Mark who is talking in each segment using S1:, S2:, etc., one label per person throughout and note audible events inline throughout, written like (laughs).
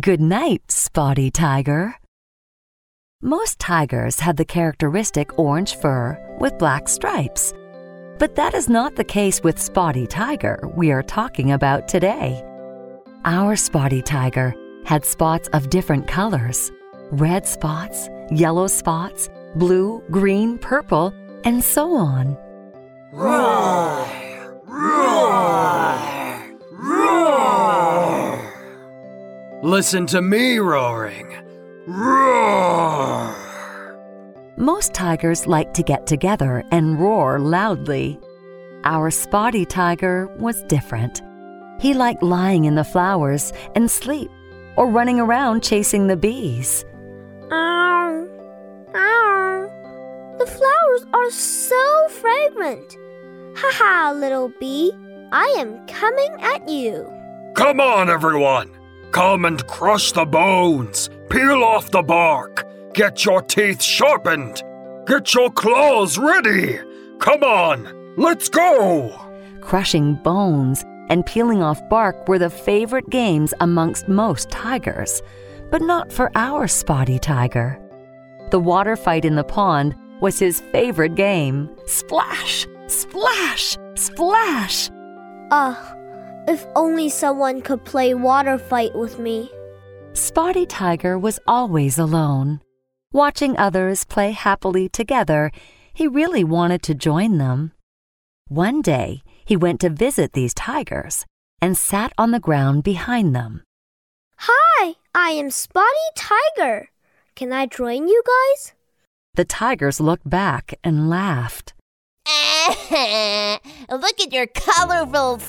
S1: Good night, Spotty Tiger. Most tigers have the characteristic orange fur with black stripes. But that is not the case with Spotty Tiger we are talking about today. Our Spotty Tiger had spots of different colors red spots, yellow spots, blue, green, purple, and so on.
S2: Roar! Roar! Listen to me roaring. Roar!
S1: Most tigers like to get together and roar loudly. Our spotty tiger was different. He liked lying in the flowers and sleep or running around chasing the bees.
S3: Ow! Ow! The flowers are so fragrant. Ha ha, little bee. I am coming at you.
S2: Come on, everyone! Come and crush the bones, peel off the bark, get your teeth sharpened, get your claws ready. Come on, let's go!
S1: Crushing bones and peeling off bark were the favorite games amongst most tigers, but not for our spotty tiger. The water fight in the pond was his favorite game. Splash! Splash! Splash!
S3: Ugh, if only someone could play water fight with me.
S1: Spotty Tiger was always alone. Watching others play happily together, he really wanted to join them. One day, he went to visit these tigers and sat on the ground behind them.
S3: Hi, I am Spotty Tiger. Can I join you guys?
S1: The tigers looked back and laughed. (laughs)
S4: Look at your colorful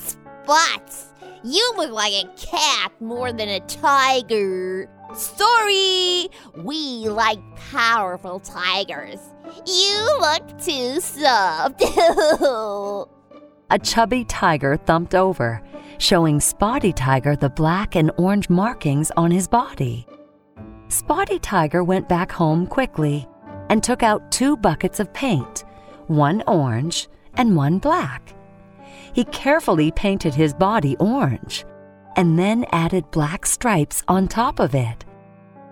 S4: spots. You look like a cat more than a tiger. Sorry, we like powerful tigers. You look too soft. (laughs)
S1: A chubby tiger thumped over, showing Spotty Tiger the black and orange markings on his body. Spotty Tiger went back home quickly and took out two buckets of paint, one orange and one black. He carefully painted his body orange and then added black stripes on top of it.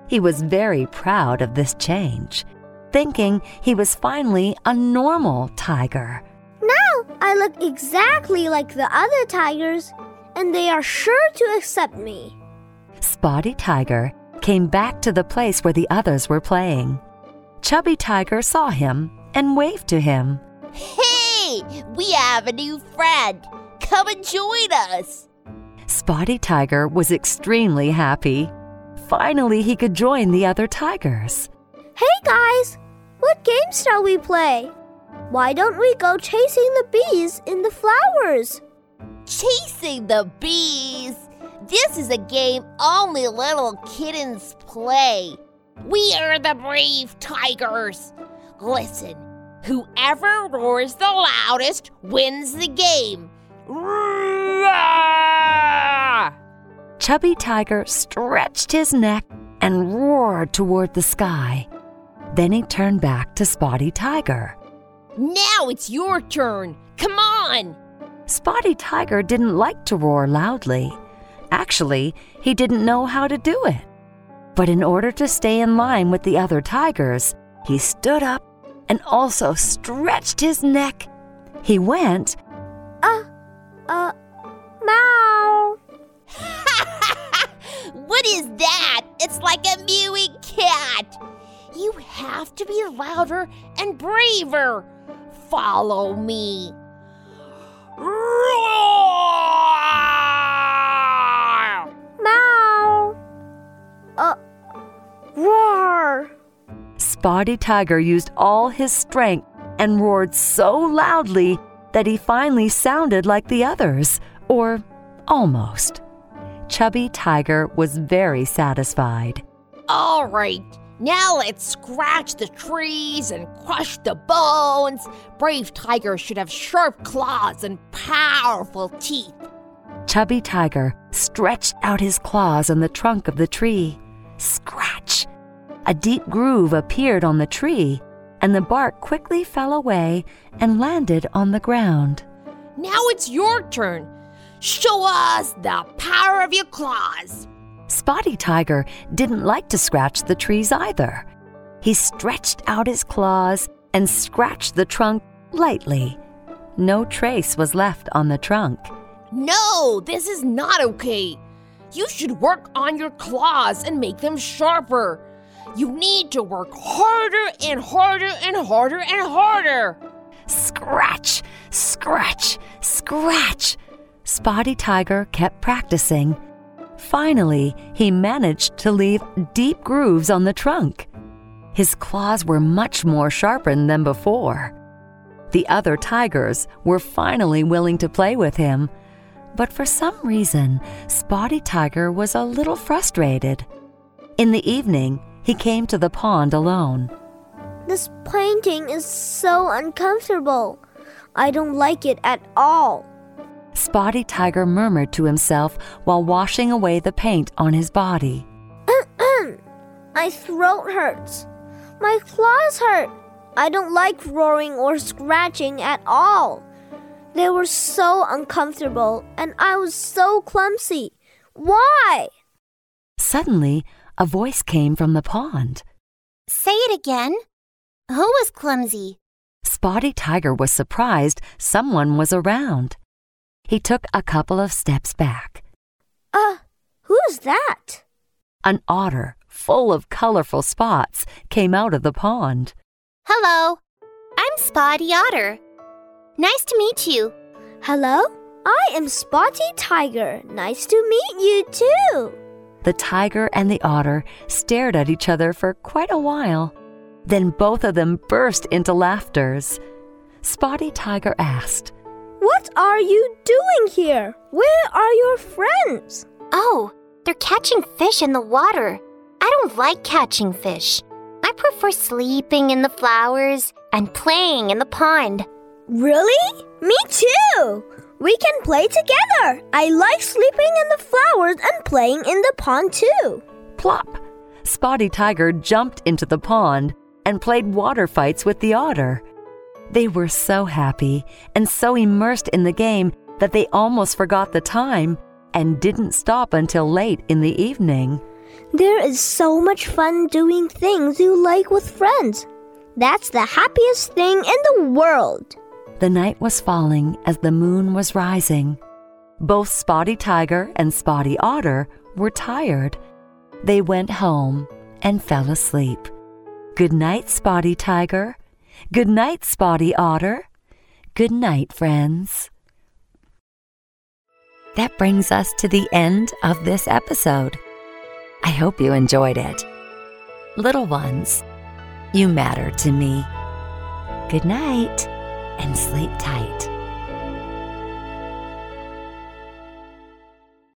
S1: He was very proud of this change, thinking he was finally a normal tiger.
S3: Now I look exactly like the other tigers, and they are sure to accept me.
S1: Spotty Tiger came back to the place where the others were playing. Chubby Tiger saw him and waved to him.
S4: Hey, we have a new friend. Come and join us.
S1: Spotty Tiger was extremely happy. Finally, he could join the other tigers.
S3: Hey guys, what game shall we play? Why don't we go chasing the bees in the flowers?
S4: Chasing the bees. This is a game only little kittens play. We are the brave tigers. Listen, whoever roars the loudest wins the game. Roar!
S1: Chubby Tiger stretched his neck and roared toward the sky. Then he turned back to Spotty Tiger.
S4: Now it's your turn. Come on.
S1: Spotty Tiger didn't like to roar loudly. Actually, he didn't know how to do it. But in order to stay in line with the other tigers, he stood up and also stretched his neck. He went,
S3: Uh, uh, meow. (laughs)
S4: what is that? It's like a mewing cat. You have to be louder and braver. Follow me. Roar!
S3: Meow. Uh, roar.
S1: Spotty Tiger used all his strength and roared so loudly that he finally sounded like the others, or Almost. Chubby Tiger was very satisfied.
S4: All right, now let's scratch the trees and crush the bones. Brave Tiger should have sharp claws and powerful teeth.
S1: Chubby Tiger stretched out his claws on the trunk of the tree. Scratch! A deep groove appeared on the tree, and the bark quickly fell away and landed on the ground.
S4: Now it's your turn. Show us the power of your claws.
S1: Spotty Tiger didn't like to scratch the trees either. He stretched out his claws and scratched the trunk lightly. No trace was left on the trunk.
S4: No, this is not okay. You should work on your claws and make them sharper. You need to work harder and harder and harder and harder.
S1: Scratch, scratch, scratch. Spotty Tiger kept practicing. Finally, he managed to leave deep grooves on the trunk. His claws were much more sharpened than before. The other tigers were finally willing to play with him, but for some reason, Spotty Tiger was a little frustrated. In the evening, he came to the pond alone.
S3: This painting is so uncomfortable. I don't like it at all.
S1: Spotty Tiger murmured to himself while washing away the paint on his body. (clears throat)
S3: My throat hurts. My claws hurt. I don't like roaring or scratching at all. They were so uncomfortable, and I was so clumsy. Why?
S1: Suddenly, a voice came from the pond.
S5: Say it again. Who was clumsy?
S1: Spotty Tiger was surprised someone was around. He took a couple of steps back.
S3: Uh, who's that?
S1: An otter, full of colorful spots, came out of the pond.
S5: Hello. I'm Spotty Otter. Nice to meet you.
S3: Hello? I am Spotty Tiger. Nice to meet you too.
S1: The tiger and the otter stared at each other for quite a while. Then both of them burst into laughters. Spotty Tiger asked,
S3: What are you doing here? Where are your friends?
S5: Oh, they're catching fish in the water. I don't like catching fish. I prefer sleeping in the flowers and playing in the pond.
S3: Really? Me too. We can play together. I like sleeping in the flowers and playing in the pond too.
S1: Plop! Spotty Tiger jumped into the pond and played water fights with the otter. They were so happy and so immersed in the game that they almost forgot the time and didn't stop until late in the evening.
S3: There is so much fun doing things you like with friends. That's the happiest thing in the world.
S1: The night was falling as the moon was rising. Both Spotty Tiger and Spotty Otter were tired. They went home and fell asleep. Good night, Spotty Tiger. Good night, Spotty Otter. Good night, friends. That brings us to the end of this episode. I hope you enjoyed it. Little ones, you matter to me. Good night and sleep tight.